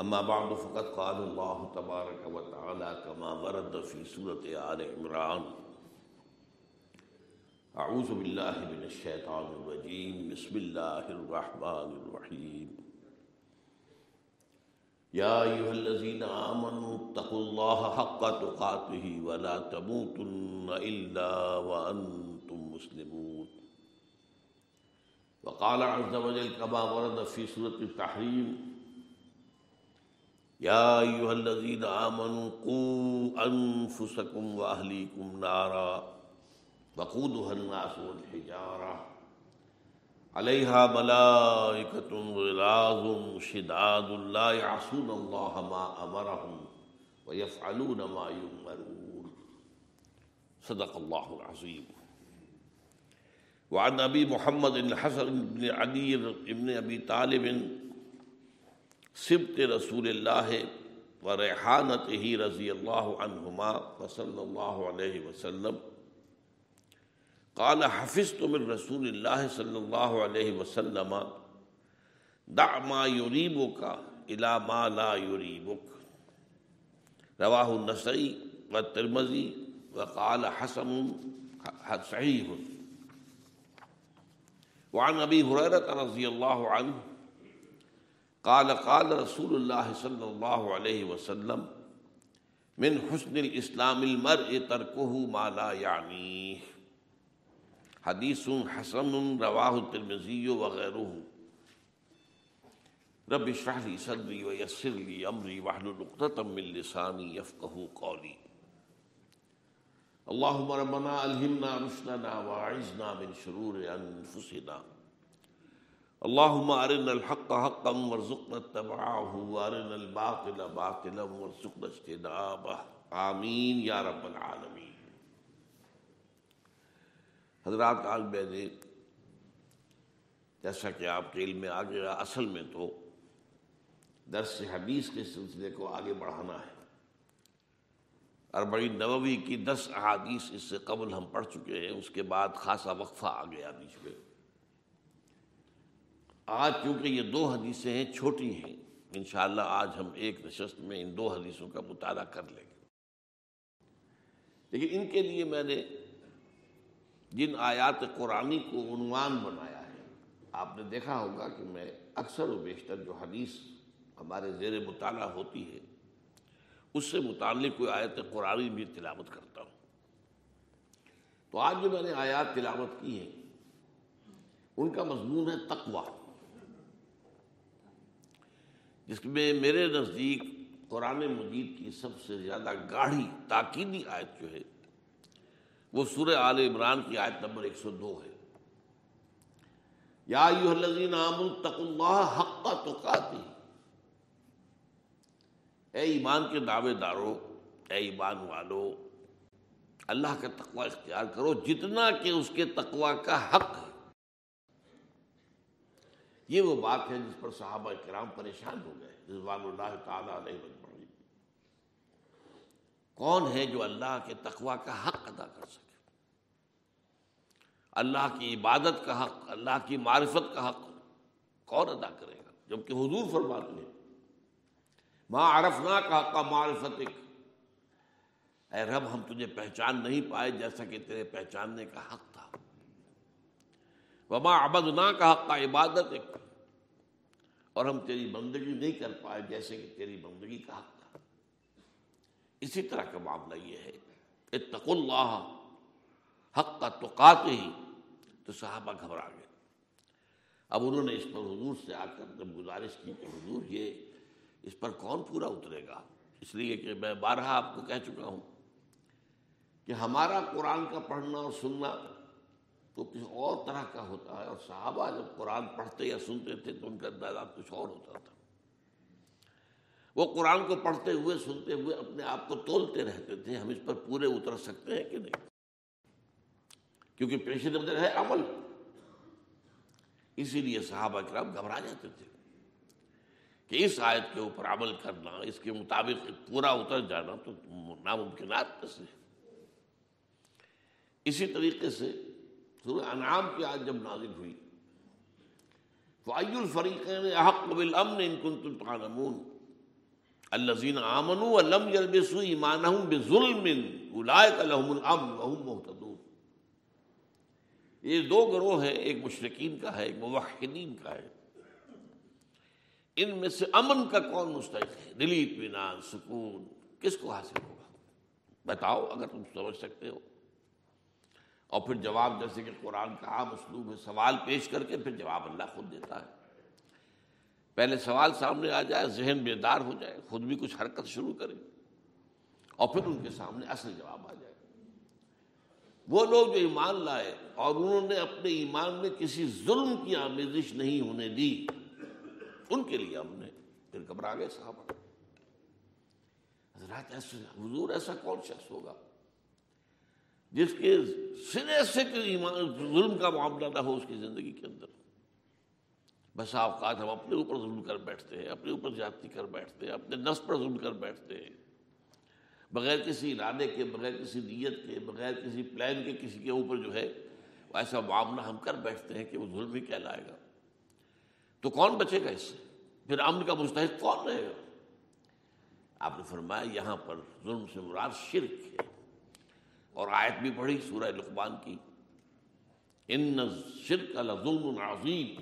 أما بعد فقد قال الله تبارك وتعالى كما ورد في سورة آل عمران. أعوذ بالله من الشيطان الرجيم بسم الله الرحمن الرحيم يا أيها الذين آمنوا اتقوا الله حق تقاته ولا تموتن إلا وأنتم مسلمون. وقال عز وجل كما ورد في سورة التحريم يا أيها الذين آمنوا قوا أنفسكم وأهليكم نارا وقودها الناس والحجارة عليها ملائكة غلاظ شداد لا يعصون الله ما أمرهم ويفعلون ما يؤمرون صدق الله العظيم وعن ابي محمد الحسن بن علي بن ابي طالب سبط رسول الله وريحانته رضي الله عنهما وصلى الله عليه وسلم۔ قال، حفظت من رسول الله صلى الله عليه وسلم، دع ما يريبك الى ما لا يريبك رواه النسائي والترمذي وقال حسن صحيح وعن ابي هريره رضي الله عنه قال قال رسول الله صلى الله عليه وسلم، من حسن الاسلام المرء تركه ما لا يعنيه حديث حسن رواه الترمذي وغيره رب اشرح لي صدري ويسر لي امري واحلل عقدة من لساني يفقهوا قولي اللهم ربنا الهمنا رشدنا واعذنا من شرور انفسنا۔ اللهم ارنا الحق حقا وارزقنا اتباعه وارنا الباطل باطلا وارزقنا اجتنابه آمین یا رب العالمین۔ حضرات، آج میں نے جیسا کہ آپ کے علم میں آ گیا، اصل میں تو درس حدیث کے سلسلے کو آگے بڑھانا ہے۔ اربعین نووی کی دس احادیث اس سے قبل ہم پڑھ چکے ہیں، اس کے بعد خاصا وقفہ آ گیا بیچ میں۔ آج چونکہ یہ دو حدیثیں ہیں چھوٹی ہیں، انشاءاللہ آج ہم ایک نشست میں ان دو حدیثوں کا مطالعہ کر لیں گے۔ لیکن ان کے لیے میں نے جن آیات قرآنی کو عنوان بنایا ہے، آپ نے دیکھا ہوگا کہ میں اکثر و بیشتر جو حدیث ہمارے زیر مطالعہ ہوتی ہے، اس سے متعلق کوئی آیت قرآنی بھی تلاوت کرتا ہوں۔ تو آج جو میں نے آیات تلاوت کی ہیں، ان کا مضمون ہے تقوی۔ جس میں میرے نزدیک قرآن مجید کی سب سے زیادہ گاڑھی تاکیدی آیت جو ہے، وہ سورہ آل عمران کی آیت نمبر ایک سو دو ہے۔ یا الذین آمنوا اللہ حق تقاتی۔ اے ایمان کے دعوے دارو، اے ایمان والو، اللہ کا تقوی اختیار کرو، جتنا کہ اس کے تقوی کا حق ہے۔ یہ وہ بات ہے جس پر صحابہ کرام پریشان ہو گئے، رضوان اللہ تعالیٰ علیہ وسلم کون ہے جو اللہ کے تقوی کا حق ادا کر سکے؟ اللہ کی عبادت کا حق، اللہ کی معرفت کا حق۔ کون ادا کرے گا؟ جبکہ حضور فرماتے ہیں ماں عرفنا کا حق کا معرفت اے رب، ہم تجھے پہچان نہیں پائے جیسا کہ تیرے پہچاننے کا حق تھا۔ وما عبدنا کا حق کا عبادت ایک اور ہم تیری بندگی نہیں کر پائے جیسے کہ تیری بندگی کا حق تھا۔ اسی طرح کا معاملہ یہ ہے۔ اتق اللہ حق کا توقات ہی تو صحابہ گھبرا گئے۔ اب انہوں نے اس پر حضور سے آ کر جب گزارش کی کہ حضور یہ اس پر کون پورا اترے گا؟ اس لیے کہ میں بارہ آپ کو کہہ چکا ہوں کہ ہمارا قرآن کا پڑھنا اور سننا تو کسی اور طرح کا ہوتا ہے۔ اور صحابہ جب قرآن پڑھتے یا سنتے تھے تو ان کا اندازہ کچھ اور ہوتا تھا۔ وہ قرآن کو پڑھتے ہوئے، سنتے ہوئے اپنے آپ کو تولتے رہتے تھے۔ ہم اس پر پورے اتر سکتے ہیں کہ نہیں؟ کیونکہ پیش نظر ہے عمل۔ اسی لیے صحابہ کرام گھبرا جاتے تھے کہ اس آیت کے اوپر عمل کرنا، اس کے مطابق پورا اتر جانا تو ناممکنات سے اسی طریقے سے سورہ انعام کی آج جب نازل ہوئی۔ فعی الفریقین احق بالامن ان کنتم تعلمون۔ الذین آمنوا ولم يلبسوا ایمانهم بظلم اولئک لهم الامن وهم مهتدون۔ یہ دو گروہ ہیں، ایک مشرقین کا ہے، ایک موحدین کا ہے۔ ان میں سے امن کا کون مستحق ہے؟ دلی اطمینان، سکون، کس کو حاصل ہوگا؟ بتاؤ، اگر تم سمجھ سکتے ہو۔ اور پھر جواب جیسے کہ قرآن کا عام اسلوب ہے، سوال پیش کر کے پھر جواب اللہ خود دیتا ہے۔ پہلے سوال سامنے آ جائے، ذہن بیدار ہو جائے، خود بھی کچھ حرکت شروع کرے اور پھر ان کے سامنے اصل جواب آ جائے۔ وہ لوگ جو ایمان لائے اور انہوں نے اپنے ایمان میں کسی ظلم کی آمیزش نہیں ہونے دی، ان کے لیے ہم نے پھر گھبرا گئے صاحب حضرات ایسے حضور ایسا کون شخص ہوگا؟ جس کے سرے سے ظلم کا معاملہ نہ ہو اس کی زندگی کے اندر۔ بسا اوقات ہم اپنے اوپر ظلم کر بیٹھتے ہیں، اپنے اوپر زیادتی کر بیٹھتے ہیں، اپنے نس پر ظلم کر بیٹھتے ہیں۔ بغیر کسی ارادے کے، بغیر کسی نیت کے، بغیر کسی پلان کے، کسی کے اوپر جو ہے، ایسا معاملہ ہم کر بیٹھتے ہیں کہ وہ ظلم ہی کہلائے گا۔ تو کون بچے گا اس سے؟ پھر امن کا مستحق کون رہے گا؟ آپ نے فرمایا یہاں پر ظلم سے مراد شرک ہے۔ اور آیت بھی پڑھی سورہ لقمان کی۔ ان شرک ظلم عظیم۔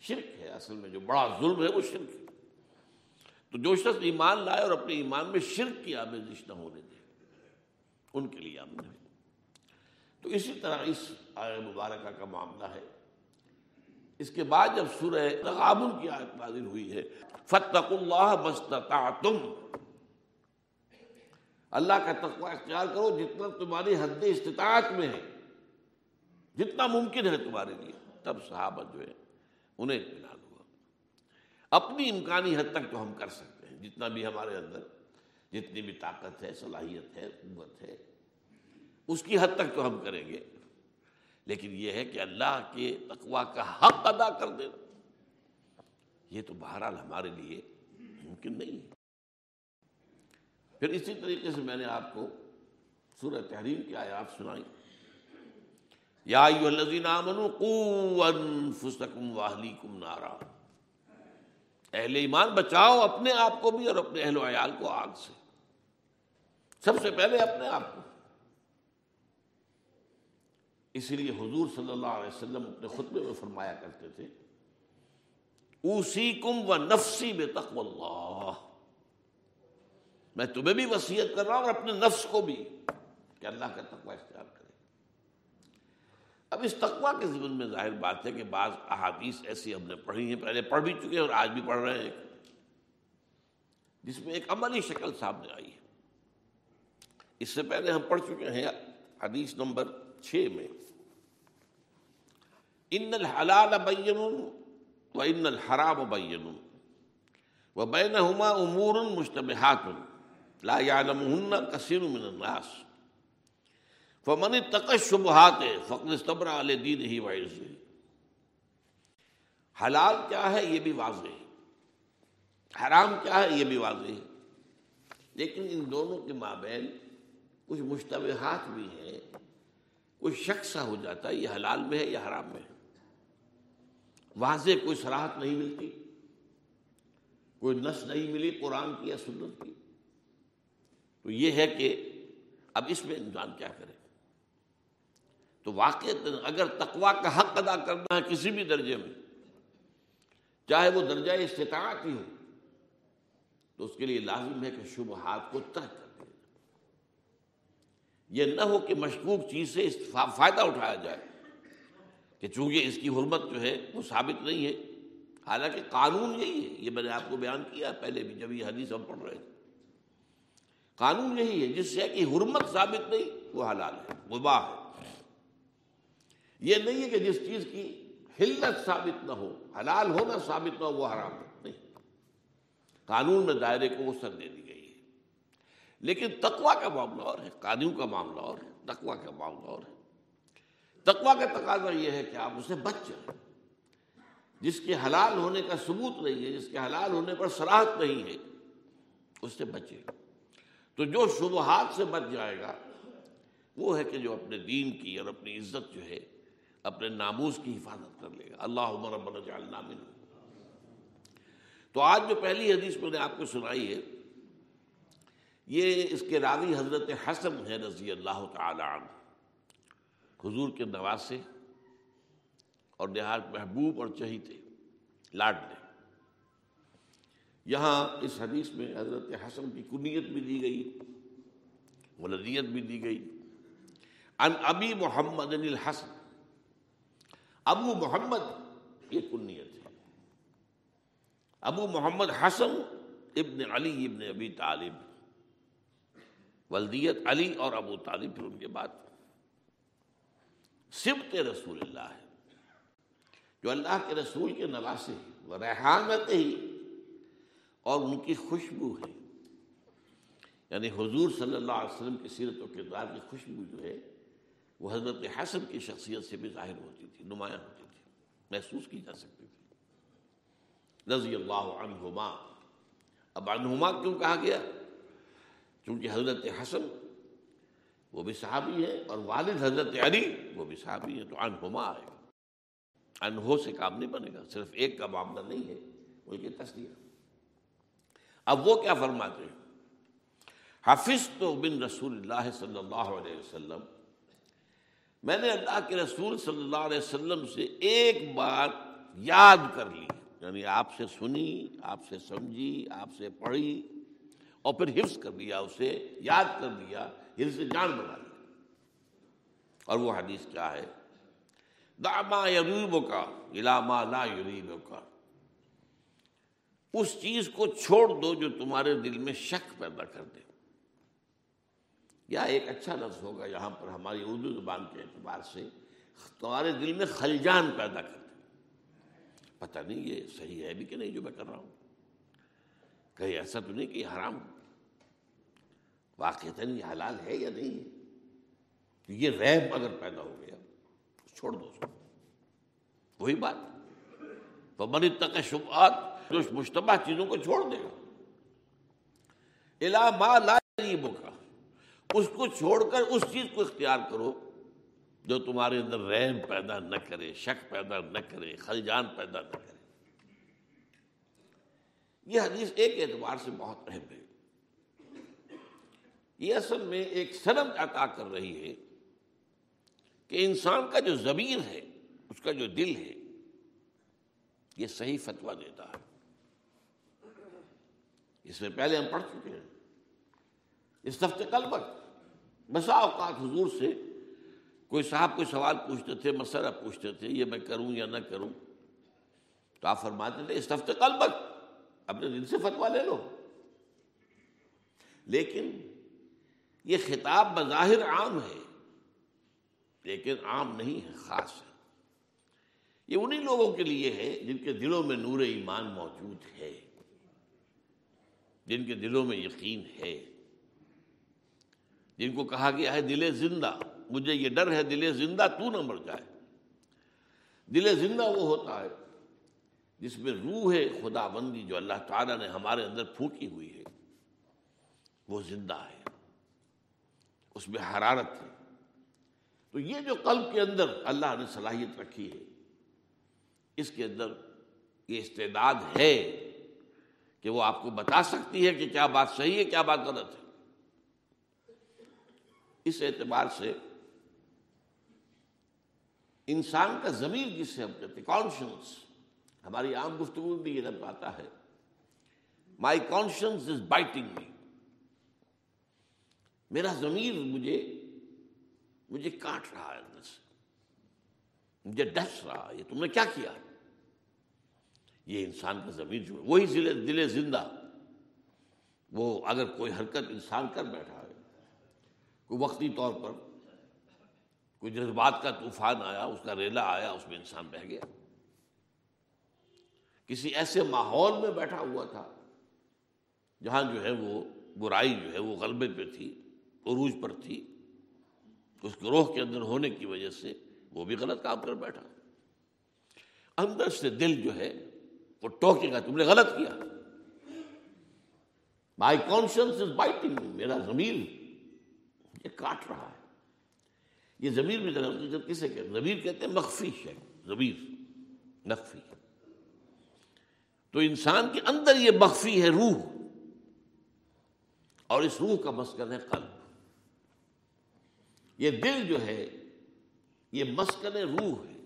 شرک ہے، اصل میں جو بڑا ظلم ہے وہ شرک ہے۔ تو جو شخص ایمان لائے اور اپنے ایمان میں شرک کی آمیزش نہ ہونے دے، ان کے لیے امن ہے۔ تو اسی طرح اس آئے مبارکہ کا معاملہ ہے۔ اس کے بعد جب سورہ تغابن کی آیت نازل ہوئی ہے فتق اللہ مستطعتم اللہ کا تقوی اختیار کرو جتنا تمہاری حد استطاعت میں ہے۔ جتنا ممکن ہے تمہارے لیے۔ تب صحابہ جو ہے انہیں اطمینان ہوا اپنی امکانی حد تک تو ہم کر سکتے ہیں، جتنا بھی ہمارے اندر، جتنی بھی طاقت ہے، صلاحیت ہے، قوت ہے، اس کی حد تک تو ہم کریں گے۔ لیکن یہ ہے کہ اللہ کے تقوا کا حق ادا کر دینا۔ یہ تو بہرحال ہمارے لیے ممکن نہیں ہے۔ پھر اسی طریقے سے میں نے آپ کو سورہ تحریم کی آیات سنائی۔ یا نارا۔ اہل ایمان بچاؤ اپنے آپ کو بھی اور اپنے اہل و عیال کو آگ سے۔ سب سے پہلے اپنے آپ کو۔ اسی لیے حضور صلی اللہ علیہ وسلم اپنے خطبے میں فرمایا کرتے تھے اوسی کم و نفسی بے تقو اللہ۔ میں تمہیں بھی وسیعت کر رہا ہوں اور اپنے نفس کو بھی، کہ اللہ کا تقوی اختیار کرے۔ اب اس تقوی کے ضمن میں ظاہر بات ہے کہ بعض احادیث ایسی ہم نے پڑھی ہیں، پہلے پڑھ بھی چکے ہیں اور آج بھی پڑھ رہے ہیں، جس میں ایک عملی شکل سامنے آئی ہے۔ اس سے پہلے ہم پڑھ چکے ہیں حدیث نمبر چھ میں، ان الحلال بین و ان الحرام بین و بین امور مشتبہات لا يعلمهن كثير من الناس. فمن اتقى الشبهات فقد استبرأ لدينه وعرضه حلال کیا ہے؟ یہ بھی واضح ہے. حرام کیا ہے؟ یہ بھی واضح ہے. لیکن ان دونوں کے مابین کچھ مشتبہات بھی ہیں. کوئی شک سا ہو جاتا ہے، یہ حلال میں ہے یا حرام میں ہے. واضح کوئی سراحت نہیں ملتی. کوئی نس نہیں ملی قرآن کی یا سنت کی. تو یہ ہے کہ اب اس میں انسان کیا کرے؟ تو واقع اگر تقوا کا حق ادا کرنا ہے کسی بھی درجے میں، چاہے وہ درجہ استطاعت ہی ہو، تو اس کے لیے لازم ہے کہ شبہات کو ترک کر دیا یہ نہ ہو کہ مشکوک چیز سے فائدہ اٹھایا جائے کہ چونکہ اس کی حرمت جو ہے وہ ثابت نہیں ہے۔ حالانکہ قانون یہی ہے، یہ میں نے آپ کو بیان کیا پہلے بھی جب یہ حدیث ہم پڑھ رہے تھے۔ قانون یہی ہے، جس سے کہ حرمت ثابت نہیں، وہ حلال ہے، مباح ہے۔ یہ نہیں ہے کہ جس چیز کی حلت ثابت نہ ہو، حلال ہونا ثابت نہ ہو، وہ حرام ہے۔ نہیں۔ قانون میں دائرے کو وسعت دے دی گئی ہے۔ لیکن تقوا کا معاملہ اور ہے، قانون کا معاملہ اور ہے تقوا کا معاملہ اور ہے۔ تقوا کا تقاضا یہ ہے کہ آپ اسے بچ جائیں۔ جس کے حلال ہونے کا ثبوت نہیں ہے، جس کے حلال ہونے پر سراہت نہیں ہے، اس سے بچے تو جو شبہات سے بچ جائے گا، وہ ہے کہ جو اپنے دین کی اور اپنی عزت جو ہے، اپنے ناموز کی حفاظت کر لے گا۔ اللہ عمر جعلنا منہ تو آج جو پہلی حدیث میں نے آپ کو سنائی ہے، یہ اس کے راوی حضرت حسن ہے رضی اللہ تعالی عنہ۔ حضور کے نواسے اور نہایت محبوب اور چہیتے، لاڈلے۔ یہاں اس حدیث میں حضرت حسن کی کنیت بھی دی گئی ولدیت بھی دی گئی۔ ان ابی محمد الحسن، ابو محمد یہ کنیت ہے۔ ابو محمد حسن ابن علی ابن ابی طالب۔ ولدیت علی اور ابو طالب پھر ان کے بعد۔ سبت رسول اللہ ہے۔ جو اللہ کے رسول کے نواسے ریحانت ہی۔ اور ان کی خوشبو ہے۔ یعنی حضور صلی اللہ علیہ وسلم کی سیرت و کردار کی خوشبو جو ہے، وہ حضرت حسن کی شخصیت سے بھی ظاہر ہوتی تھی، نمایاں ہوتی تھی، محسوس کی جا سکتی تھی۔ رضی اللہ عنہما۔ اب عنہما کیوں کہا گیا؟ چونکہ حضرت حسن وہ بھی صحابی ہے اور والد حضرت علی وہ بھی صحابی ہے تو انہما آئے گا انہو سے کام نہیں بنے گا، صرف ایک کا معاملہ نہیں ہے بلکہ تصدیق اب وہ کیا فرماتے ہیں؟ حافظ تو بن رسول اللہ صلی اللہ علیہ وسلم۔ میں نے اللہ کے رسول صلی اللہ علیہ وسلم سے ایک بات یاد کر لی یعنی آپ سے سنی، آپ سے سمجھی، آپ سے پڑھی اور پھر حفظ کر لیا اسے یاد کر لیا حفظ جان بنا لیا۔ اور وہ حدیث کیا ہے؟ داما یریب کا علاما لا یریب کا اس چیز کو چھوڑ دو جو تمہارے دل میں شک پیدا کر دے۔ یا ایک اچھا لفظ ہوگا یہاں پر ہماری اردو زبان کے اعتبار سے، تمہارے دل میں خلجان پیدا کر دے۔ پتہ نہیں یہ صحیح ہے بھی کہ نہیں جو میں کر رہا ہوں۔ کہیں ایسا تو نہیں کہ حرام واقع یہ حلال ہے یا نہیں؟ ہے یہ ریب اگر پیدا ہو گیا، چھوڑ دو اس کو۔ وہی بات۔ تو من تک شبہات جو مشتبہ چیزوں کو چھوڑ دے۔ گا الا ما لا کا اس کو چھوڑ کر اس چیز کو اختیار کرو جو تمہارے اندر رحم پیدا نہ کرے، شک پیدا نہ کرے، خلجان پیدا نہ کرے۔ یہ حدیث ایک اعتبار سے بہت اہم ہے۔ یہ اصل میں ایک سنم عطا کر رہی ہے کہ انسان کا جو ضمیر ہے، اس کا جو دل ہے، یہ صحیح فتویٰ دیتا ہے۔ اس میں پہلے ہم پڑھ چکے ہیں۔ اس ہفتے کل بسا اوقات حضور سے کوئی صاحب کوئی سوال پوچھتے تھے، مسئلہ پوچھتے تھے، یہ میں کروں یا نہ کروں۔ تو آپ فرماتے تھے، اس ہفتے کل اپنے دل سے فتوا لے لو۔ لیکن یہ خطاب بظاہر عام ہے، لیکن عام نہیں ہے، خاص ہے۔ یہ انہی لوگوں کے لیے ہے جن کے دلوں میں نور ایمان موجود ہے۔ جن کے دلوں میں یقین ہے۔ جن کو کہا گیا ہے دل زندہ، مجھے یہ ڈر ہے دل زندہ تو نہ مر جائے۔ دل زندہ وہ ہوتا ہے جس میں روح ہے خدا بندی جو اللہ تعالیٰ نے ہمارے اندر پھونکی ہوئی ہے، وہ زندہ ہے۔ اس میں حرارت ہے۔ تو یہ جو قلب کے اندر اللہ نے صلاحیت رکھی ہے، اس کے اندر یہ استعداد ہے۔ کہ وہ آپ کو بتا سکتی ہے کہ کیا بات صحیح ہے، کیا بات غلط ہے۔ اس اعتبار سے انسان کا ضمیر جس سے ہم کہتے کانشنس ہماری عام گفتگو بھی یہ لفظ آتا ہے مائی کانشنس از بائٹنگ می میرا ضمیر مجھے مجھے کاٹ رہا ہے اندر سے، مجھے ڈس رہا یہ تم نے کیا کیا؟ یہ انسان کا ضمیر جو ہے وہی دل زندہ۔ وہ اگر کوئی حرکت انسان کر بیٹھا ہے، کوئی وقتی طور پر کوئی جذبات کا طوفان آیا، اس کا ریلا آیا، اس میں انسان بہ گیا۔ کسی ایسے ماحول میں بیٹھا ہوا تھا، جہاں جو ہے وہ برائی جو ہے وہ غلبے پہ تھی، عروج پر تھی، اس گروہ کے اندر ہونے کی وجہ سے وہ بھی غلط کام کر بیٹھا۔ اندر سے دل جو ہے وہ ٹوکے گا تم نے غلط کیا۔ مائی کانشنس از بائٹنگ میرا زمیر یہ کاٹ رہا ہے۔ یہ زمیر میں کسے کہتے ہیں زمیر کہتے ہیں مخفی ہے زمیر مخفی۔ تو انسان کے اندر یہ مخفی ہے روح۔ اور اس روح کا مسکن ہے قلب۔ یہ دل جو ہے، یہ مسکن روح ہے۔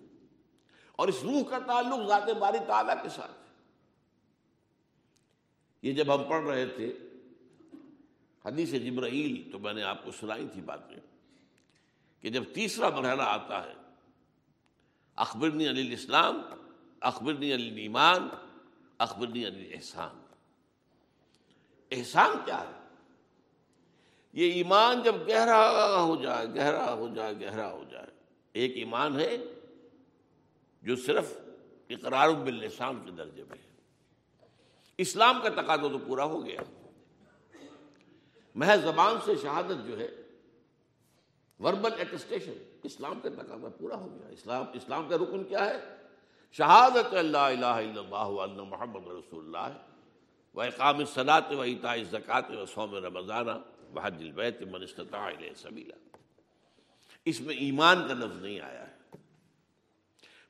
اور اس روح کا تعلق ذات باری تعالیٰ کے ساتھ۔ یہ جب ہم پڑھ رہے تھے، حدیث جبرائیل تو میں نے آپ کو سنائی تھی باتیں کہ جب تیسرا مرحلہ آتا ہے، اخبرنی علی الاسلام، اخبرنی علی ایمان اخبرنی علی احسان احسان کیا ہے؟ یہ ایمان جب گہرا ہو جائے، گہرا ہو جائے، گہرا ہو جائے۔ ایک ایمان ہے جو صرف اقرار باللسان کے درجے میں ہے۔ اسلام کا تقاضا تو پورا ہو گیا۔ محض زبان سے شہادت جو ہے وربل ایٹسٹیشن اسلام کا تقاضا پورا ہو گیا۔ اسلام اسلام کا رکن کیا ہے؟ شہادت اللہ الہ الا اللہ محمد رسول اللہ و اقام صلاط و اطاع زکات و سوم رمضانہ بحج البیت من استطاع الیہ سبیلا۔ اس میں ایمان کا لفظ نہیں آیا ہے۔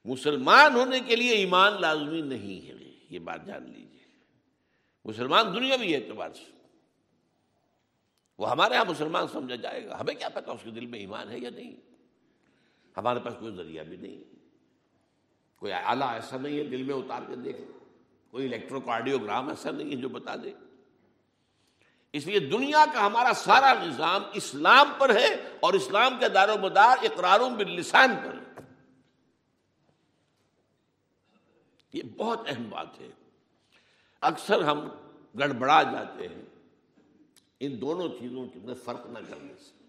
مسلمان ہونے کے لیے ایمان لازمی نہیں ہے۔ یہ بات جان لیجیے مسلمان دنیا بھی اعتبار سے۔ وہ ہمارے یہاں مسلمان سمجھا جائے گا۔ ہمیں کیا پتا اس کے دل میں ایمان ہے یا نہیں؟ ہمارے پاس کوئی ذریعہ بھی نہیں۔ کوئی آلہ ایسا نہیں ہے دل میں اتار کے دیکھ۔ کوئی الیکٹرو کارڈیوگرام ایسا نہیں ہے جو بتا دے۔ اس لیے دنیا کا ہمارا سارا نظام اسلام پر ہے اور اسلام کے دار و مدار اقرار باللسان پر ہے۔ یہ بہت اہم بات ہے۔ اکثر ہم گڑبڑا جاتے ہیں ان دونوں چیزوں کے فرق نہ کرنے سے۔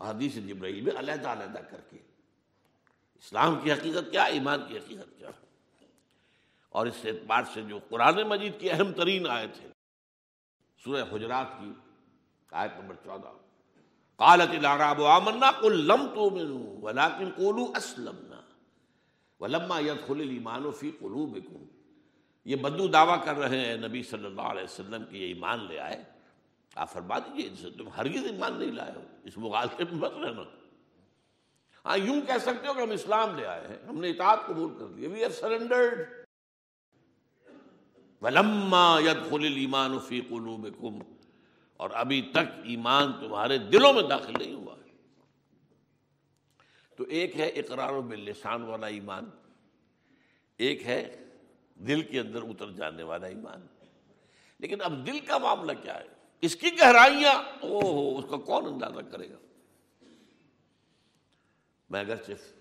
حدیث جبرائیل میں علیحدہ علیحدہ کر کے۔ اسلام کی حقیقت کیا، ایمان کی حقیقت کیا؟ اور اس اعتبار سے جو قرآن مجید کی اہم ترین آیت ہے، سورہ حجرات کی آیت نمبر چودہ۔ قالت العراب آمنا قل لم تؤمنوا ولكن قولوا اسلمنا ولما يدخل الايمان في قلوبكم۔ یہ بدو دعویٰ کر رہے ہیں نبی صلی اللہ علیہ وسلم کی یہ ایمان لے آئے، آپ فرما دیجیے ان سے تم ہرگز ایمان نہیں لائے ہو، اس مغالطے میں مت۔ رہنا ہاں یوں کہہ سکتے ہو کہ ہم اسلام لے آئے ہیں، ہم نے اطاعت قبول کر لیا وی آر سرنڈرڈ ولما يدخل الايمان في قلوبكم، اور ابھی تک ایمان تمہارے دلوں میں داخل نہیں ہوا۔ ہے تو ایک ہے اقرار باللسان والا ایمان، ایک ہے دل کے اندر اتر جانے والا ایمان۔ لیکن اب دل کا معاملہ کیا ہے؟ اس کی گہرائیاں او ہو، اس کا کون اندازہ کرے گا؟ میں اگر صرف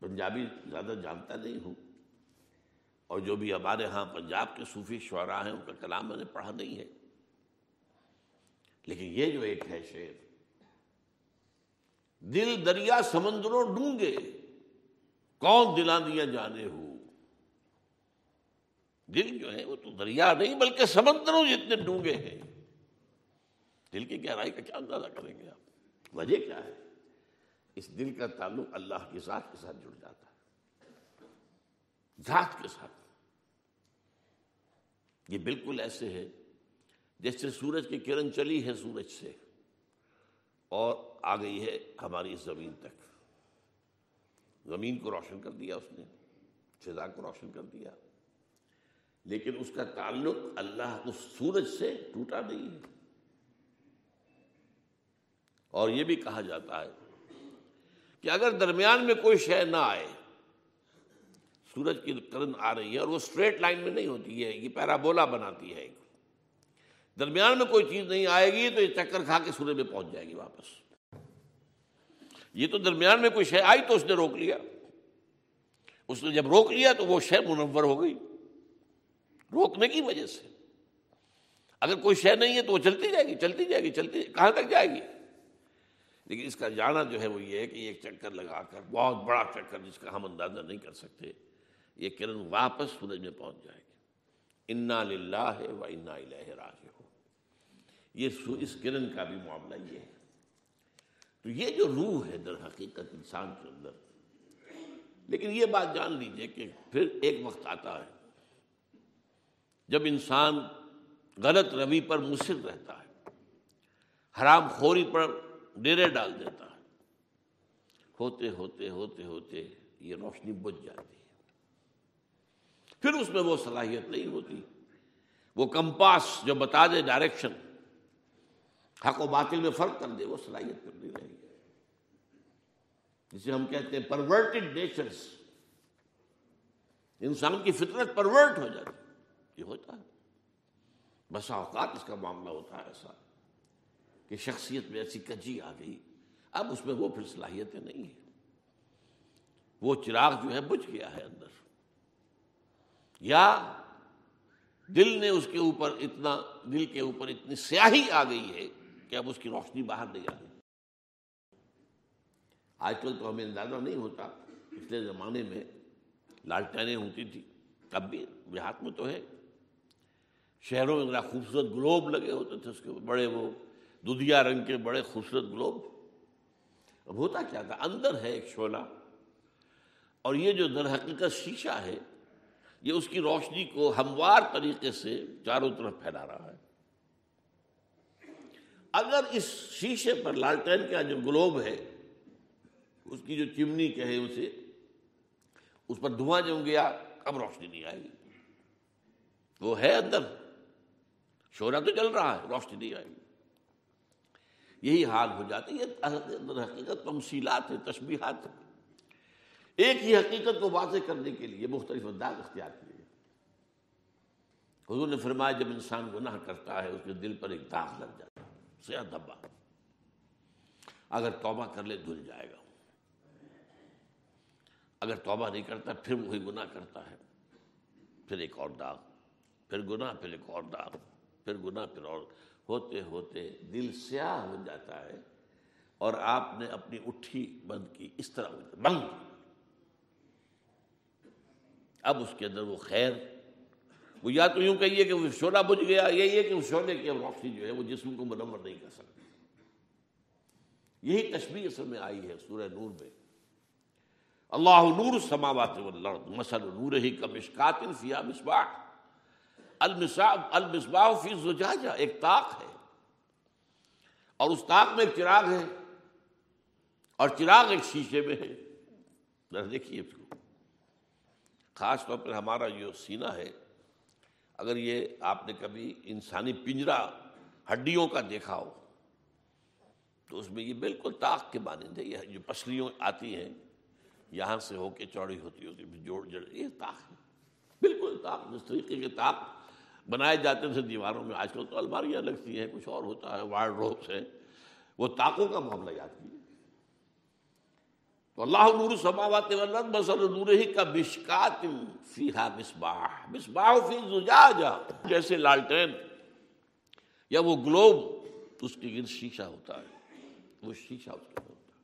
پنجابی زیادہ جانتا نہیں ہوں، اور جو بھی ہمارے ہاں پنجاب کے صوفی شعراء ہیں، ان کا کلام میں نے پڑھا نہیں ہے۔ لیکن یہ جو ایک ہے شعر، دل دریا سمندروں ڈونگے، کون دلا دیا جانے ہو دل جو ہے وہ تو دریا نہیں بلکہ سمندروں جتنے ڈونگے ہیں۔ دل کی گہرائی کا کیا اندازہ کریں گے آپ؟ وجہ کیا ہے؟ اس دل کا تعلق اللہ کی ذات کے ساتھ جڑ جاتا ہے۔ ذات کے ساتھ۔ یہ بالکل ایسے ہے جیسے سورج کی کرن چلی ہے سورج سے اور آ گئی ہے ہماری زمین تک۔ زمین کو روشن کر دیا اس نے، فضا کو روشن کر دیا۔ لیکن اس کا تعلق اللہ اس سورج سے ٹوٹا نہیں ہے۔ اور یہ بھی کہا جاتا ہے کہ اگر درمیان میں کوئی شے نہ آئے، سورج کی کرن آ رہی ہے اور وہ اسٹریٹ لائن میں نہیں ہوتی ہے، یہ پیرابولا بناتی ہے۔ درمیان میں کوئی چیز نہیں آئے گی تو یہ چکر کھا کے سورج میں پہنچ جائے گی واپس۔ یہ تو درمیان میں کوئی شے آئی تو اس نے روک لیا۔ اس نے جب روک لیا تو وہ شے منور ہو گئی۔ روکنے کی وجہ سے۔ اگر کوئی شے نہیں ہے تو وہ چلتی جائے گی، چلتی جائے گی، چلتی کہاں تک جائے گی؟ لیکن اس کا جانا جو ہے وہ یہ ہے کہ ایک چکر لگا کر، بہت بڑا چکر جس کا ہم اندازہ نہیں کر سکتے، یہ کرن واپس سورج میں پہنچ جائے گی۔ انا للہ ہے و انا الہ راج ہو یہ اس کرن کا بھی معاملہ یہ ہے۔ تو یہ جو روح ہے در حقیقت انسان کے اندر، لیکن یہ بات جان لیجیے کہ پھر ایک وقت آتا ہے جب انسان غلط روی پر مصر رہتا ہے، حرام خوری پر ڈیرے ڈال دیتا ہے ہوتے ہوتے ہوتے ہوتے یہ روشنی بجھ جاتی ہے۔ پھر اس میں وہ صلاحیت نہیں ہوتی۔ وہ کمپاس جو بتا دے ڈائریکشن، حق و باطل میں فرق کر دے، وہ صلاحیت پھر نہیں رہے گی۔ جسے ہم کہتے ہیں پرورٹڈ نیچرس انسان کی فطرت پرورٹ ہو جاتی یہ ہوتا ہے۔ بسا اوقات اس کا معاملہ ہوتا ہے ایسا کہ شخصیت میں ایسی کجی آ گئی۔ اب اس میں وہ پھر صلاحیتیں نہیں ہیں۔ وہ چراغ جو ہے بجھ گیا ہے اندر۔ یا دل نے اس کے اوپر اتنا، دل کے اوپر اتنی سیاہی آ گئی ہے کہ اب اس کی روشنی باہر نہیں آ گئی۔ آج کل تو ہمیں اندازہ نہیں ہوتا۔ پچھلے زمانے میں لالٹینیں ہوتی تھی اب بھی، دیہات میں تو ہے۔ شہروں میں ذرا خوبصورت گلوب لگے ہوتے تھے، اس کے بڑے وہ دودھیا رنگ کے بڑے خوبصورت گلوب۔ اب ہوتا کیا تھا؟ اندر ہے ایک شعلہ، اور یہ جو در حقیقت شیشہ ہے، یہ اس کی روشنی کو ہموار طریقے سے چاروں طرف پھیلا رہا ہے۔ اگر اس شیشے پر لالٹین کا جو گلوب ہے، اس کی جو چمنی کہے اسے، اس پر دھواں جم گیا، اب روشنی نہیں آئے گی۔ وہ ہے اندر۔ شورا تو چل رہا ہے، روشنی نہیں آئے گی۔ یہی حال ہو جاتی ہے حقیقت تمثیلات ہیں، تشبیہات ہیں۔ ایک ہی حقیقت کو واضح کرنے کے لیے مختلف انداز اختیار کیے حضور نے فرمایا، جب انسان گناہ کرتا ہے، اس کے دل پر ایک داغ لگ جاتا ہے سیاہ دھبا اگر توبہ کر لے، دھل جائے گا۔ اگر توبہ نہیں کرتا، پھر وہی گناہ کرتا ہے۔ پھر ایک اور داغ۔ پھر گناہ، پھر ایک اور داغ۔ پھر گناہ پھر اور ہوتے ہوتے دل سیاہ ہو جاتا ہے اور آپ نے اپنی اٹھی بند کی، اس طرح بند۔ اب اس کے اندر وہ خیر، وہ یا تو یوں کہیے کہ وہ شعلہ بجھ گیا یہی ہے کہ اس شعلے کی روشنی جو ہے وہ جسم کو منور نہیں کر سکتی یہی تشبیہ اصل میں آئی ہے سورہ نور میں۔ اللہ نور سماوات والارض، مثل نور ہی کا مشکات فیا مصباح المصباح فی زجاجہ، ایک طاق ہے۔ اور اس طاق میں ایک چراغ ہے۔ اور چراغ ایک شیشے میں ہے۔ دیکھیے اس کو۔ خاص طور پر ہمارا جو سینہ ہے، اگر یہ آپ نے کبھی انسانی پنجرا ہڈیوں کا دیکھا ہو، تو اس میں یہ بالکل طاق کے مانند ہے۔ یہ جو پسلیوں آتی ہیں، یہاں سے ہو کے چوڑی ہوتی ہوتی جوڑ جڑ، یہ طاق ہے۔ بالکل طاق، جس طریقے کے طاق بنائے جاتے تھے دیواروں میں۔ آج کل تو الماریاں لگتی ہیں، کچھ اور ہوتا ہے وائرڈ روپس ہے وہ طاقوں کا معاملہ یاد کیجیے تو اللہ نور سماوات والارض مثل نور ہی کا بشکات فیہا مصباح۔ مصباح فی زجاجہ۔ جیسے لالٹین یا وہ گلوب، اس کے گرد شیشہ ہوتا ہے۔ وہ شیشہ اس کے ہوتا ہے۔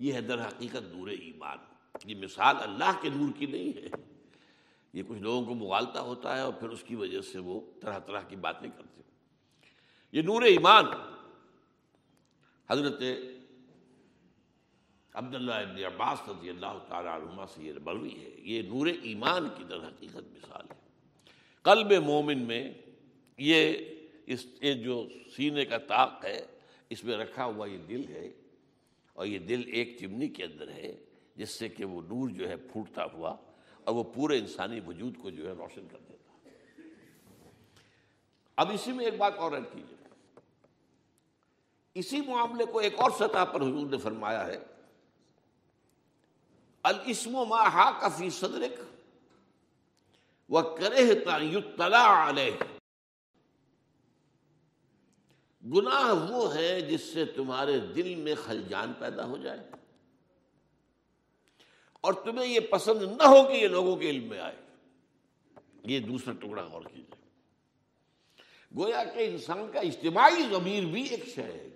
یہ ہے در حقیقت نور ایمان۔ یہ مثال اللہ کے نور کی نہیں ہے۔ یہ کچھ لوگوں کو مغالتا ہوتا ہے اور پھر اس کی وجہ سے وہ طرح طرح کی باتیں کرتے ہیں۔ یہ نور ایمان۔ حضرت عبداللہ ابن عباس رضی اللہ تعالیٰ عنہ سے یہ بروی ہے۔ یہ نور ایمان کی در حقیقت مثال ہے۔ قلب مومن میں یہ اس جو سینے کا طاق ہے، اس میں رکھا ہوا یہ دل ہے اور یہ دل ایک چمنی کے اندر ہے، جس سے کہ وہ نور جو ہے پھوٹتا ہوا اور وہ پورے انسانی وجود کو جو ہے روشن کر دیتا اب اسی میں ایک بات اور ایڈ کیجیے۔ اسی معاملے کو ایک اور سطح پر حضور نے فرمایا ہے۔ الاسم ما ہا کفی صدرک وہ کرے علیہ۔ گناہ وہ ہے جس سے تمہارے دل میں خلجان پیدا ہو جائے۔ اور تمہیں یہ پسند نہ ہو کہ یہ لوگوں کے علم میں آئے۔ یہ دوسرا ٹکڑا غور کیجیے گویا کہ انسان کا اجتماعی ضمیر بھی ایک شے ہے۔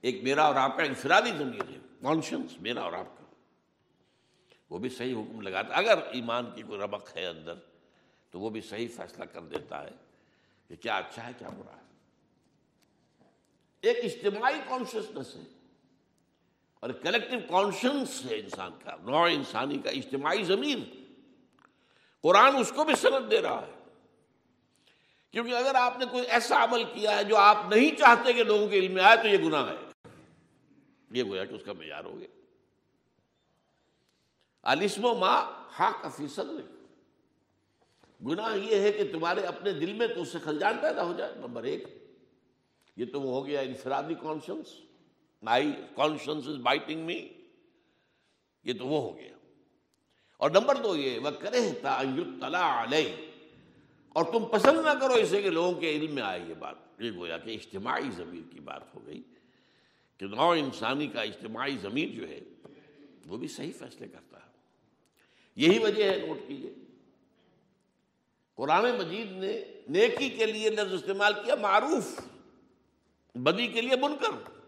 ایک میرا اور آپ کا انفرادی ضمیر ہے۔ کانشنس میرا اور آپ کا۔ وہ بھی صحیح حکم لگاتا اگر ایمان کی کوئی ربق ہے اندر، تو وہ بھی صحیح فیصلہ کر دیتا ہے کہ کیا اچھا ہے، کیا برا ہے۔ ایک اجتماعی کانشیسنس ہے۔ اور کلیکٹو کانشنس ہے انسان کا، نوع انسانی کا، اجتماعی ضمیر۔ قرآن اس کو بھی سند دے رہا ہے۔ کیونکہ اگر آپ نے کوئی ایسا عمل کیا ہے جو آپ نہیں چاہتے کہ لوگوں کے علم میں آئے تو یہ گناہ ہے۔ یہ گویا کہ اس کا معیار ہو گیا۔ عالسم و ماں ہا کا گناہ یہ ہے کہ تمہارے اپنے دل میں تو اس سے خلجان پیدا ہو جائے، نمبر ایک۔ یہ تو وہ ہو گیا انفرادی conscience my conscience is biting me یہ تو وہ ہو گیا۔ اور نمبر دو یہ وہ کرے تلا علیہ اور تم پسند نہ کرو اسے کہ لوگوں کے علم میں آئے یہ بات۔ یہ گویا کہ اجتماعی ضمیر کی بات ہو گئی کہ نو انسانی کا اجتماعی ضمیر جو ہے، وہ بھی صحیح فیصلے کرتا ہے۔ یہی وجہ ہے، نوٹ کیجیے قرآن مجید نے نیکی کے لیے لفظ استعمال کیا، معروف۔ بدی کے لیے بن کر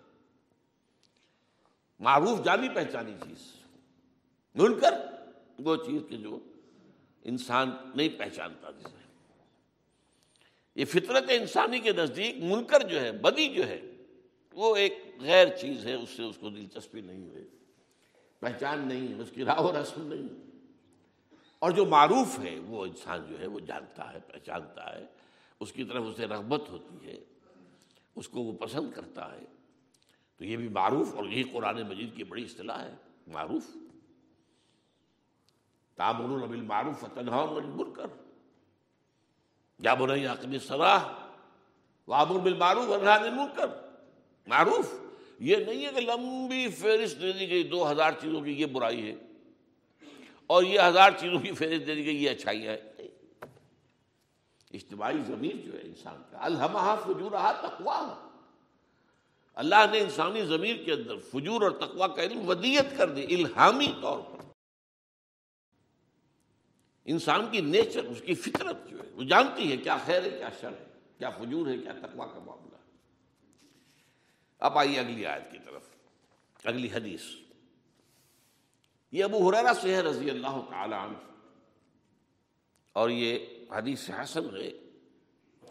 معروف جانی پہچانی چیز۔ بن کر وہ چیز کے جو انسان نہیں پہچانتا جسے۔ یہ فطرت انسانی کے نزدیک منکر جو ہے، بدی جو ہے، وہ ایک غیر چیز ہے، اس سے اس کو دلچسپی نہیں ہوئی پہچان نہیں ہے، اس کی راہ و رسم نہیں۔ اور جو معروف ہے، وہ انسان جو ہے، وہ جانتا ہے، پہچانتا ہے۔ اس کی طرف اسے رغبت ہوتی ہے، اس کو وہ پسند کرتا ہے۔ تو یہ بھی معروف اور یہی قرآن مجید کی بڑی اصطلاح ہے، معروف۔ تابر البل معروف تنہا مجبور کر یا بنائی عقلی صلاح وابر بل معروف المنکر۔ کر معروف۔ یہ نہیں ہے کہ لمبی فہرست دے دی گئی، دو ہزار چیزوں کی یہ برائی ہے اور یہ ہزار چیزوں کی فہرست دے دی گئی، یہ اچھائی ہے اجتماعی ضمیر جو ہے انسان کا الحمہ فجور تقوا اللہ نے انسانی ضمیر کے اندر فجور اور تقوا کا علم ودیت کر دی، الہامی طور پر۔ انسان کی نیچر، اس کی فطرت جو ہے، وہ جانتی ہے کیا خیر ہے، کیا شر ہے، کیا فجور ہے، کیا تقوا کا معاملہ۔ ہے اب آئیے اگلی آیت کی طرف، اگلی حدیث۔ یہ ابو حریرا سے ہے، رضی اللہ تعالی عنہ۔ اور یہ حدیث حسن ہے،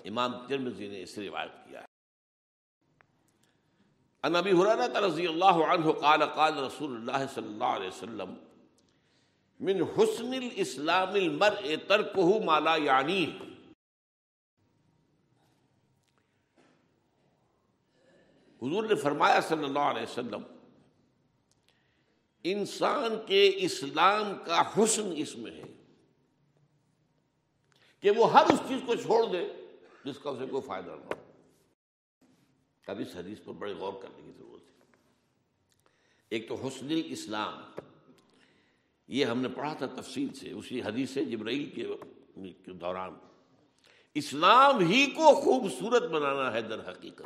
امام ترمزی نے اس روایت کیا ہے۔ ان ابی حریرہ رضی اللہ عنہ قال قال رسول اللہ صلی اللہ علیہ وسلم، من حسن الاسلام المرء ترکہ ما لا یعنی حضور نے فرمایا صلی اللہ علیہ وسلم، انسان کے اسلام کا حسن اس میں ہے کہ وہ ہر اس چیز کو چھوڑ دے جس کا اسے کوئی فائدہ نہ ہو۔ کبھی اس حدیث پر بڑے غور کرنے کی ضرورت ہے۔ ایک تو حسن اسلام یہ ہم نے پڑھا تھا تفصیل سے، اسی حدیث جبرائیل کے دوران۔ اسلام ہی کو خوبصورت بنانا ہے در حقیقت۔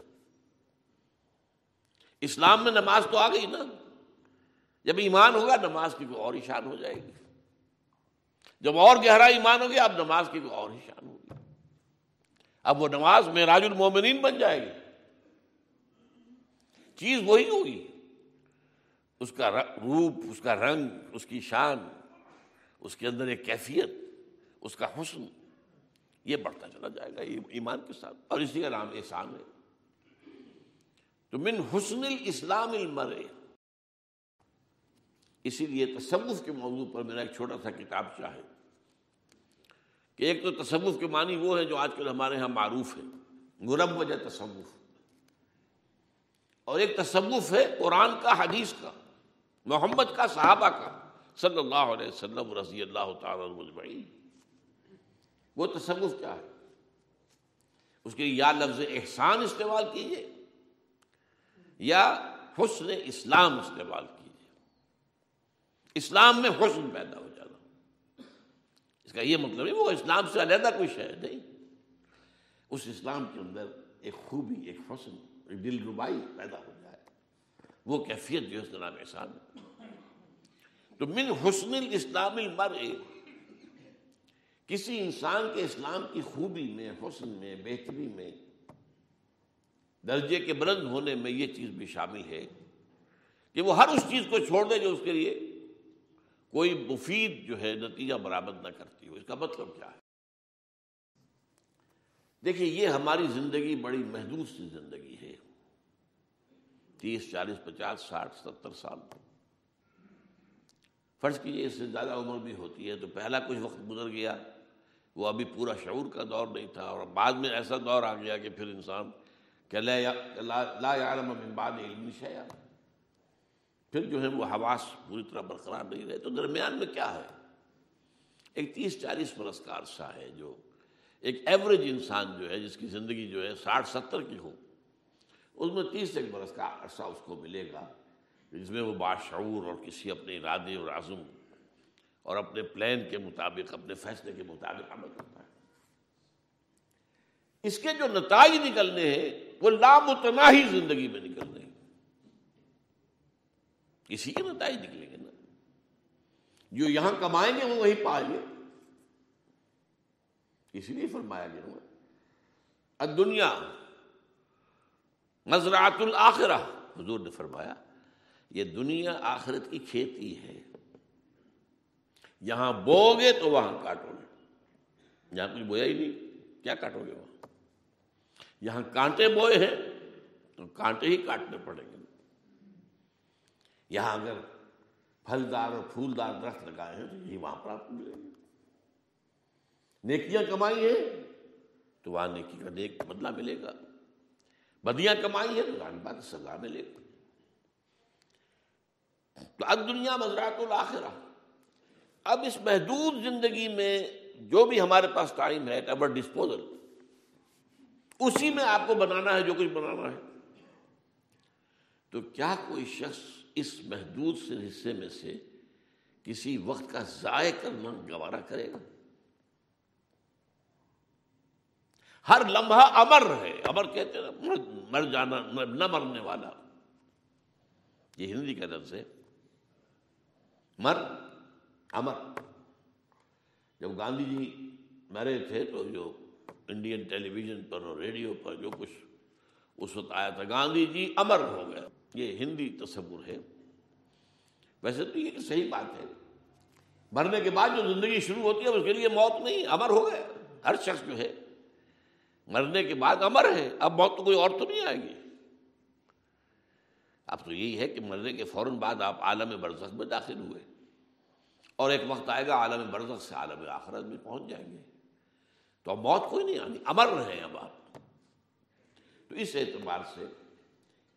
اسلام میں نماز تو آ گئی نا۔ جب ایمان ہوگا نماز کی کوئی اور ہی شان ہو جائے گی۔ جب اور گہرا ایمان ہو گیا اب نماز کی کوئی اور ہی شان ہوگی۔ اب وہ نماز میں راج المومنین بن جائے گی۔ چیز وہی ہوگی اس کا روپ، اس کا رنگ، اس کی شان، اس کے اندر ایک کیفیت، اس کا حسن، یہ بڑھتا چلا جائے گا ایمان کے ساتھ۔ اور اسی کا نام احسان ہے۔ تو من حسن الاسلام المرے اسی لیے تصوف کے موضوع پر میرا ایک چھوٹا سا کتاب چاہے کہ ایک تو تصوف کے معنی وہ ہے جو آج کل ہمارے ہاں معروف ہے۔ غرب وجہ تصوف۔ اور ایک تصوف ہے قرآن کا، حدیث کا، محمد کا، صحابہ کا، صلی اللہ علیہ وسلم رضی اللہ تعالی مجمعین وہ تصوف کیا ہے؟ اس کے یا لفظ احسان استعمال کیجیے یا حسن اسلام استعمال کیجیے اسلام میں حسن پیدا ہو جانا۔ اس کا یہ مطلب ہے، وہ اسلام سے علیحدہ کوئی شے نہیں۔ اس اسلام کے اندر ایک خوبی، ایک حسن۔ دل ربائی پیدا ہو جائے۔ وہ کیفیت جو ہے نام احسان۔ ہے تو من حسن الاسلام المرء، کسی انسان کے اسلام کی خوبی میں، حسن میں، بہتری میں، درجے کے بلند ہونے میں یہ چیز بھی شامل ہے کہ وہ ہر اس چیز کو چھوڑ دے جو اس کے لیے کوئی مفید جو ہے نتیجہ برآمد نہ کرتی ہو۔ اس کا مطلب کیا ہے؟ دیکھیے، یہ ہماری زندگی بڑی محدود سی زندگی ہے۔ تیس، چالیس، پچاس، ساٹھ ستر سال۔ فرض کیجیے اس سے زیادہ عمر بھی ہوتی ہے تو پہلا کچھ وقت گزر گیا، وہ ابھی پورا شعور کا دور نہیں تھا اور بعد میں ایسا دور آ گیا کہ پھر انسان کہ لا یعلم من بعد علم شیئا۔ پھر جو ہے وہ حواس پوری طرح برقرار نہیں رہے۔ تو درمیان میں کیا ہے؟ ایک تیس، چالیس برس کا عرصہ ہے جو ایک ایوریج انسان جو ہے، جس کی زندگی جو ہے، ساٹھ ستر کی ہو، اس میں تیس ایک برس کا عرصہ اس کو ملے گا، جس میں وہ باشعور اور کسی اپنے ارادے اور عزم اور اپنے پلان کے مطابق، اپنے فیصلے کے مطابق عمل کرتا ہے۔ اس کے جو نتائج نکلنے ہیں، وہ لامتناہی زندگی میں نکلنے ہیں۔ اسی کے نتائج نکلیں گے نا۔ جو یہاں کمائیں گے، وہ وہیں پائیں گے اسی لیے فرمایا گیا دنیا مزرعت الآخرہ حضور نے فرمایا، یہ دنیا آخرت کی کھیتی ہے۔ یہاں بو گے تو وہاں کاٹو گے۔ یہاں کچھ بویا ہی نہیں، کیا کاٹو گے وہاں؟ یہاں کانٹے بوئے ہیں تو کانٹے ہی کاٹنے پڑیں گے۔ یہاں اگر پھلدار اور پھولدار درخت لگائے ہیں تو یہی وہاں پر آپ کو ملے گا نیکیاں کمائی ہیں، تو وہاں نیکی کا نیک بدلہ ملے گا۔ بدیاں کمائی ہیں، تو وہاں بات سزا ملے گا تو اب دنیا مزرات الآخرہ اب اس محدود زندگی میں جو بھی ہمارے پاس ٹائم ہے ایور ڈسپوزل، اسی میں آپ کو بنانا ہے، جو کچھ بنانا ہے۔ تو کیا کوئی شخص اس محدود سے، حصے میں سے کسی وقت کا ضائع کرنا گوارا کرے گا؟ ہر لمحہ امر ہے۔ امر کہتے ہیں مر جانا، نہ مرنے والا۔ یہ ہندی کا لفظ ہے۔ مر، امر۔ جب گاندھی جی مرے تھے تو جو انڈین ٹیلی ویژن پر اور ریڈیو پر جو کچھ اس وقت آیا تھا، گاندھی جی امر ہو گیا یہ ہندی تصور ہے۔ ویسے تو یہ صحیح بات ہے۔ مرنے کے بعد جو زندگی شروع ہوتی ہے، اس کے لیے موت نہیں، امر ہو گیا ہر شخص جو ہے۔ مرنے کے بعد امر ہے، اب موت تو کوئی اور تو نہیں آئے گی۔ اب تو یہی ہے کہ مرنے کے فوراً بعد آپ عالم برزخ میں داخل ہوئے۔ اور ایک وقت آئے گا، عالم برزخ سے عالم آخرت میں پہنچ جائیں گے۔ تو اب موت کوئی نہیں آنی، امر رہے اب آپ۔ تو اس اعتبار سے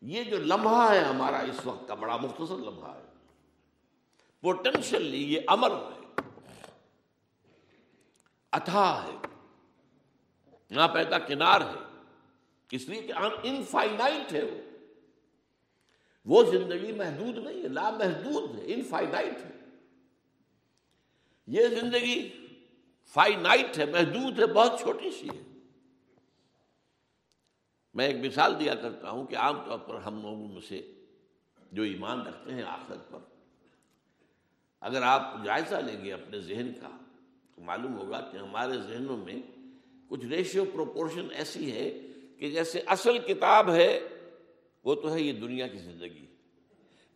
یہ جو لمحہ ہے ہمارا، اس وقت کا بڑا مختصر لمحہ ہے۔ پوٹینشلی یہ امر ہے۔ اتھا ہے۔ نہ پیدا کنار ہے۔ اس لیے کہ انفائنائٹ ہے وہ۔ وہ زندگی محدود نہیں ہے، لامحدود ہے انفائنائٹ ہے۔ یہ زندگی فائنائٹ ہے، محدود ہے، بہت چھوٹی سی ہے۔ میں ایک مثال دیا کرتا ہوں کہ عام طور پر ہم لوگوں میں سے جو ایمان رکھتے ہیں آخرت پر، اگر آپ جائزہ لیں گے اپنے ذہن کا، تو معلوم ہوگا کہ ہمارے ذہنوں میں کچھ ریشیو پروپورشن ایسی ہے کہ جیسے اصل کتاب ہے، وہ تو ہے یہ دنیا کی زندگی۔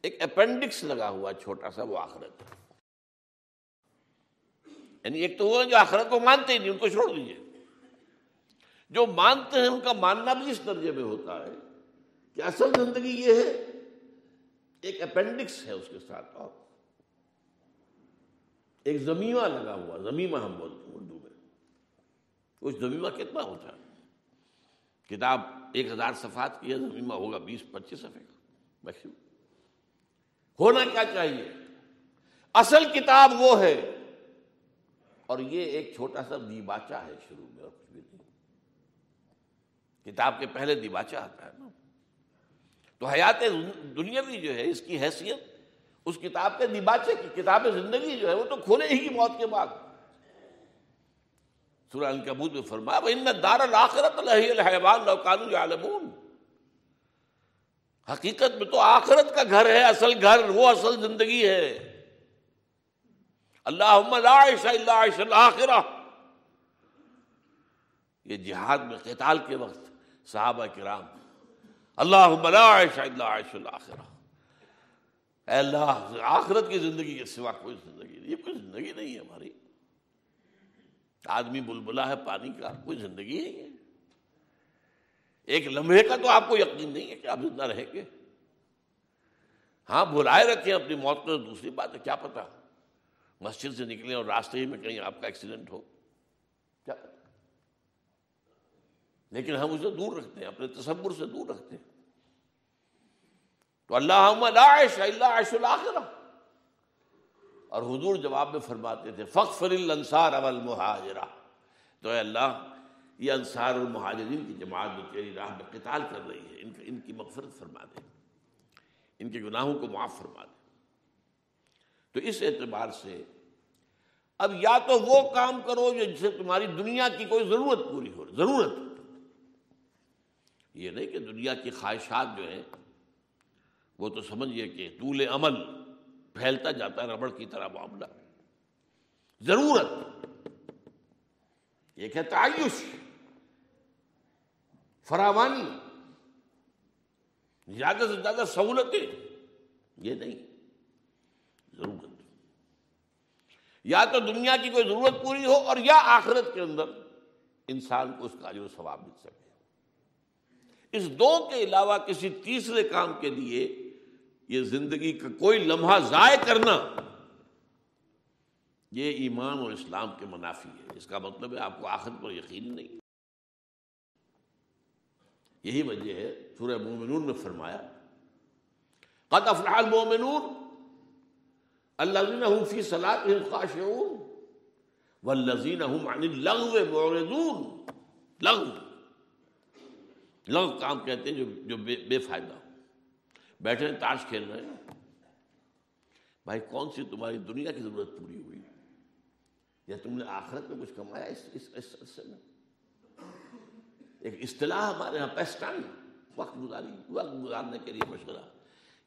ایک اپینڈکس لگا ہوا چھوٹا سا وہ آخرت۔ ہے یعنی ایک تو وہ جو آخرت کو مانتے ہی نہیں، ان کو چھوڑ دیجیے جو مانتے ہیں، ان کا ماننا بھی اس درجے میں ہوتا ہے کہ اصل زندگی یہ ہے، ایک اپینڈکس ہے اس کے ساتھ۔ اور ایک زمیمہ لگا ہوا زمیمہ ہم بولتے ہیں۔ اس زمیمہ کتنا ہوتا ہے؟ کتاب ایک ہزار صفحات کی ہے زمیمہ ہوگا بیس، پچیس صفحے کا میکسیمم ہونا کیا چاہیے؟ اصل کتاب وہ ہے۔ اور یہ ایک چھوٹا سا دیباچہ ہے شروع میں، اور کچھ بھی نہیں۔ کتاب کے پہلے دیباچہ آتا ہے نا۔ تو حیات دنیاوی جو ہے، اس کی حیثیت، اس کتاب کے دیباچے کی، کتاب زندگی جو ہے، وہ تو کھولے ہی موت کے بعد۔ سورہ الکبوت میں فرمایا، وہ ان دار الآخرت الحیوان لوکان عالمون حقیقت میں تو آخرت کا گھر ہے، اصل گھر، وہ اصل زندگی ہے۔ اللہ عائش اللہ عائش الآخرہ یہ جہاد میں قتال کے وقت صحابہ کرام اللہ لا عیش اللہ عائش عائش اے اللہ، آخرت کی زندگی کے سوا کوئی زندگی نہیں، یہ کوئی زندگی نہیں ہے ہماری۔ آدمی بلبلا ہے، پانی کا کوئی زندگی نہیں ہے۔ ایک لمحے کا تو آپ کو یقین نہیں ہے کہ آپ زندہ رہیں گے۔ ہاں بلائے رکھیں اپنی موت کو، دوسری بات ہے، کیا پتا۔ مسجد سے نکلیں اور راستے ہی میں کہیں آپ کا ایکسیڈنٹ ہو۔ کیا؟ پتا لیکن ہم اسے دور رکھتے ہیں، اپنے تصور سے دور رکھتے ہیں۔ تو اللہ عائش اللہ عائش الآخرہ اور حضور جواب میں فرماتے تھے فخ فر الانصار اول مہاجرہ تو اے اللہ، یہ انصار المہاجرین کی جماعت جو تیری راہ میں قتال کر رہی ہے، ان ان کی مغفرت فرما دے۔ ان کے گناہوں کو معاف فرما دے۔ تو اس اعتبار سے اب یا تو وہ کام کرو جو جس سے تمہاری دنیا کی کوئی ضرورت پوری ہو، ضرورت۔ یہ نہیں کہ دنیا کی خواہشات جو ہیں، وہ تو سمجھیے کہ طول عمل۔ پھیلتا جاتا ہے، ربڑ کی طرح معاملہ۔ ضرورت۔ ایک ہے تعیش۔ فراوانی۔ زیادہ سے زیادہ سہولتیں۔ یہ نہیں۔ ضرورت۔ یا تو دنیا کی کوئی ضرورت پوری ہو اور یا آخرت کے اندر انسان کو اس کا جو ثواب مل سکے۔ اس دو کے علاوہ کسی تیسرے کام کے لیے یہ زندگی کا کوئی لمحہ ضائع کرنا یہ ایمان اور اسلام کے منافی ہے۔ اس کا مطلب ہے آپ کو آخر پر یقین نہیں۔ یہی وجہ ہے سورہ مومنون میں فرمایا قد افلاح المومنون الذين هم في صلاتهم خاشعون والذين هم عن اللغو معرضون۔ لغو۔ لغو کام کہتے ہیں جو جو بے, بے فائدہ بیٹھے تاش کھیل رہے ہیں۔ بھائی کون سی تمہاری دنیا کی ضرورت پوری ہوئی؟ یا تم نے آخرت میں کچھ کمایا اس اس, اس, میں؟ ایک اصطلاح ہمارے یہاں پیسٹائم وقت گزاری وقت گزارنے کے لیے مشورہ۔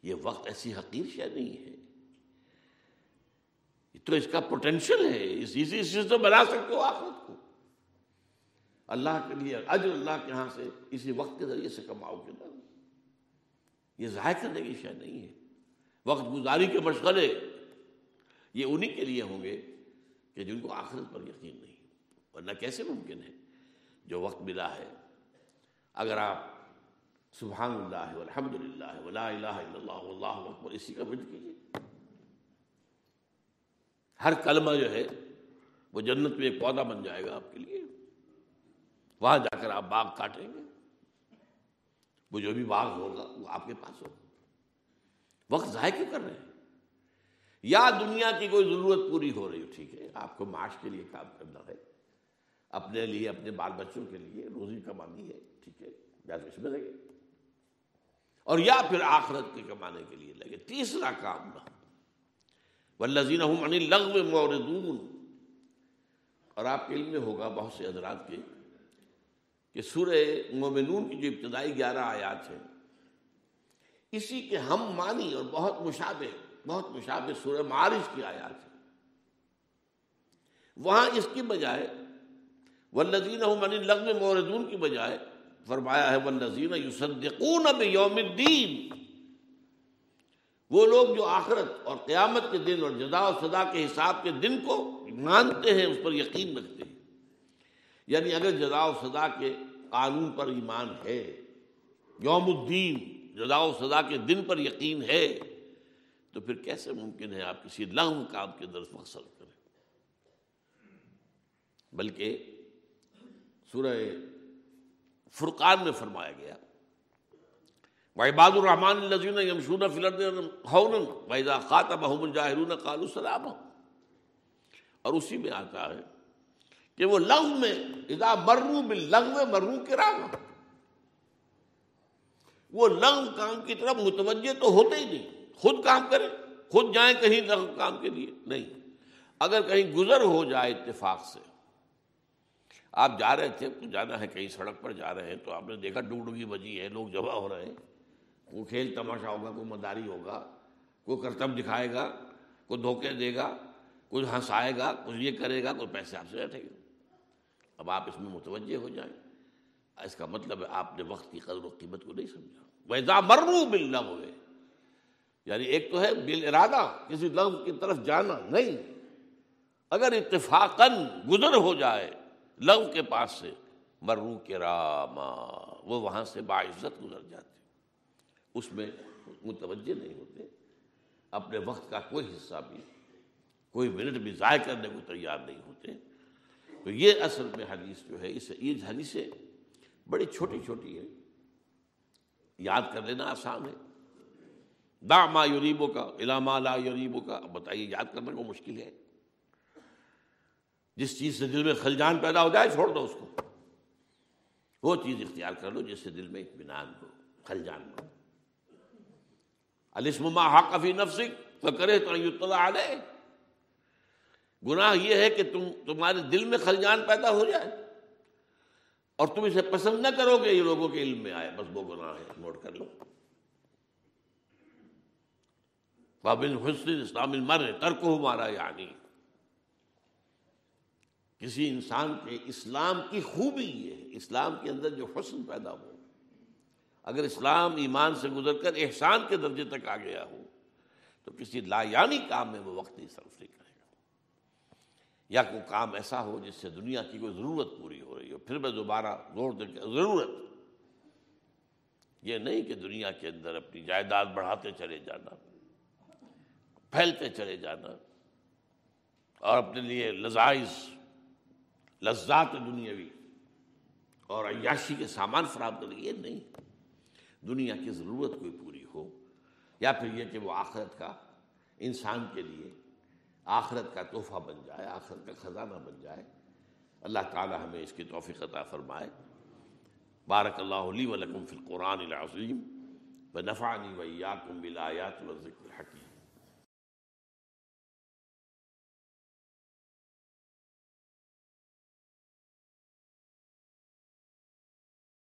یہ وقت ایسی حقیر شے نہیں ہے۔ تو اس کا پوٹینشیل ہے۔ اس اسی چیز تو بنا سکتے ہو آخرت کو۔ اللہ کے لیے اجر اللہ کے ہاں سے اسی وقت کے ذریعے سے کماؤ کے در یہ ظاہر کرنے کی شے نہیں ہے۔ وقت گزاری کے مشغلے یہ انہی کے لیے ہوں گے کہ جن کو آخرت پر یقین نہیں ورنہ کیسے ممکن ہے؟ جو وقت ملا ہے۔ اگر آپ سبحان اللہ الحمد للہ ولا الہ الا اللہ اللہ اکبر، اسی کا ورد کیجیے ہر کلمہ جو ہے، وہ جنت میں ایک پودا بن جائے گا آپ کے لیے۔ وہاں جا کر آپ باغ کاٹیں گے۔ وہ جو بھی باغ ہوگا وہ آپ کے پاس ہوگا وقت ضائع کیوں کر رہے ہیں؟ یا دنیا کی کوئی ضرورت پوری ہو رہی ہو، ٹھیک ہے، آپ کو معاش کے لیے کام کرنا ہے۔ اپنے لیے، اپنے بال بچوں کے لیے روزی کمانی ہے، ٹھیک ہے یا تو اس میں لگے اور یا پھر آخرت کے کمانے کے لیے لگے۔ تیسرا کام نہ ولزین لغو موردون اور آپ کے علم میں ہوگا بہت سے حضرات کے۔ کہ سورہ مومنون کی جو ابتدائی گیارہ آیات ہیں، اسی کے ہم مانی اور بہت مشابہ بہت مشابہ سورہ معارج کی آیات ہیں۔ وہاں اس کی بجائے ولزین لغو موردون کی بجائے فرمایا ہے ولزین یوسدقون یوم الدین وہ لوگ جو آخرت اور قیامت کے دن اور جدا و سدا کے حساب کے دن کو مانتے ہیں، اس پر یقین رکھتے ہیں۔ یعنی اگر جدا و سدا کے قانون پر ایمان ہے، یوم الدین جدا و سدا کے دن پر یقین ہے، تو پھر کیسے ممکن ہے آپ کسی لغو کام کے درس مقصد کریں؟ بلکہ سورہ فرقان میں فرمایا گیا وحباد الرحمان الزین یمشون فلرد خون وحدہ خاطب الجاہرون قال السلام اور اسی میں آتا ہے کہ وہ لغو میں، اذا مرو باللغو مرو کرام وہ لغو کام کی طرف متوجہ تو ہوتے ہی نہیں۔ خود کام کریں، خود جائیں کہیں لغو کام کے لیے۔ نہیں۔ اگر کہیں گزر ہو جائے اتفاق سے، آپ جا رہے تھے، تو جانا ہے کہیں سڑک پر، جا رہے ہیں تو آپ نے دیکھا ڈگڈگی بجی ہے، لوگ جمع ہو رہے ہیں۔ کوئی کھیل تماشا ہوگا، کوئی مداری ہوگا، کوئی کرتب دکھائے گا، کوئی دھوکے دے گا کچھ ہنسائے گا کچھ یہ کرے گا، کوئی پیسے آپ سے بیٹھے گا اب آپ اس میں متوجہ ہو جائیں۔ اس کا مطلب ہے آپ نے وقت کی قدر و قیمت کو نہیں سمجھا۔ ویزا مرو بل ہوئے یعنی ایک تو ہے بال ارادہ کسی لفظ کی طرف جانا نہیں۔ اگر اتفاقاً گزر ہو جائے لو کے پاس سے مرو کے راما وہ وہاں سے باعزت گزر جاتے۔ اس میں متوجہ نہیں ہوتے۔ اپنے وقت کا کوئی حصہ بھی، کوئی منٹ بھی ضائع کرنے کو تیار نہیں ہوتے۔ تو یہ اصل میں حدیث جو ہے، اس یہ حدیثیں بڑی چھوٹی چھوٹی ہے یاد کر لینا، آسان ہے۔ دا ما یوریبوں کا علامہ لا یوریبوں کا بتائیے، یاد کرنے کو مشکل ہے۔ جس چیز سے دل میں خلجان پیدا ہو جائے، چھوڑ دو اس کو۔ وہ چیز اختیار کر لو جس سے دل میں اطمینان ہو، خلجان ہو۔ السما حقفی نفسک کرے تو یطلع علیہ۔ گناہ یہ ہے کہ تم تمہارے دل میں خلجان پیدا ہو جائے اور تم اسے پسند نہ کرو گے، یہ لوگوں کے علم میں آئے۔ بس وہ گناہ ہے، نوٹ کر لو۔ بابل حسن اسلام المر ترک ہو مارا یعنی۔ کسی انسان کے اسلام کی خوبی یہ ہے، اسلام کے اندر جو حسن پیدا ہو۔ اگر اسلام ایمان سے گزر کر احسان کے درجے تک آ گیا ہو، تو کسی لا یعنی کام میں وہ وقت نہیں صرف نہیں یا کوئی کام ایسا ہو جس سے دنیا کی کوئی ضرورت پوری ہو رہی ہو، پھر میں دوبارہ زور دے کے ضرورت۔ یہ نہیں کہ دنیا کے اندر اپنی جائیداد بڑھاتے چلے جانا، پھیلتے چلے جانا، اور اپنے لیے لذائز لذات دنیاوی اور عیاشی کے سامان فراہم کر یہ نہیں۔ دنیا کی ضرورت کوئی پوری ہو، یا پھر یہ کہ وہ آخرت کا انسان کے لیے آخرت کا تحفہ بن جائے، آخرت کا خزانہ بن جائے۔ اللہ تعالی ہمیں اس کی توفیق عطا فرمائے۔ بارک اللہ علی لکم فی القرآن العظیم۔ و نفعنی ویاکم بالآیات و ذکر الحکیم۔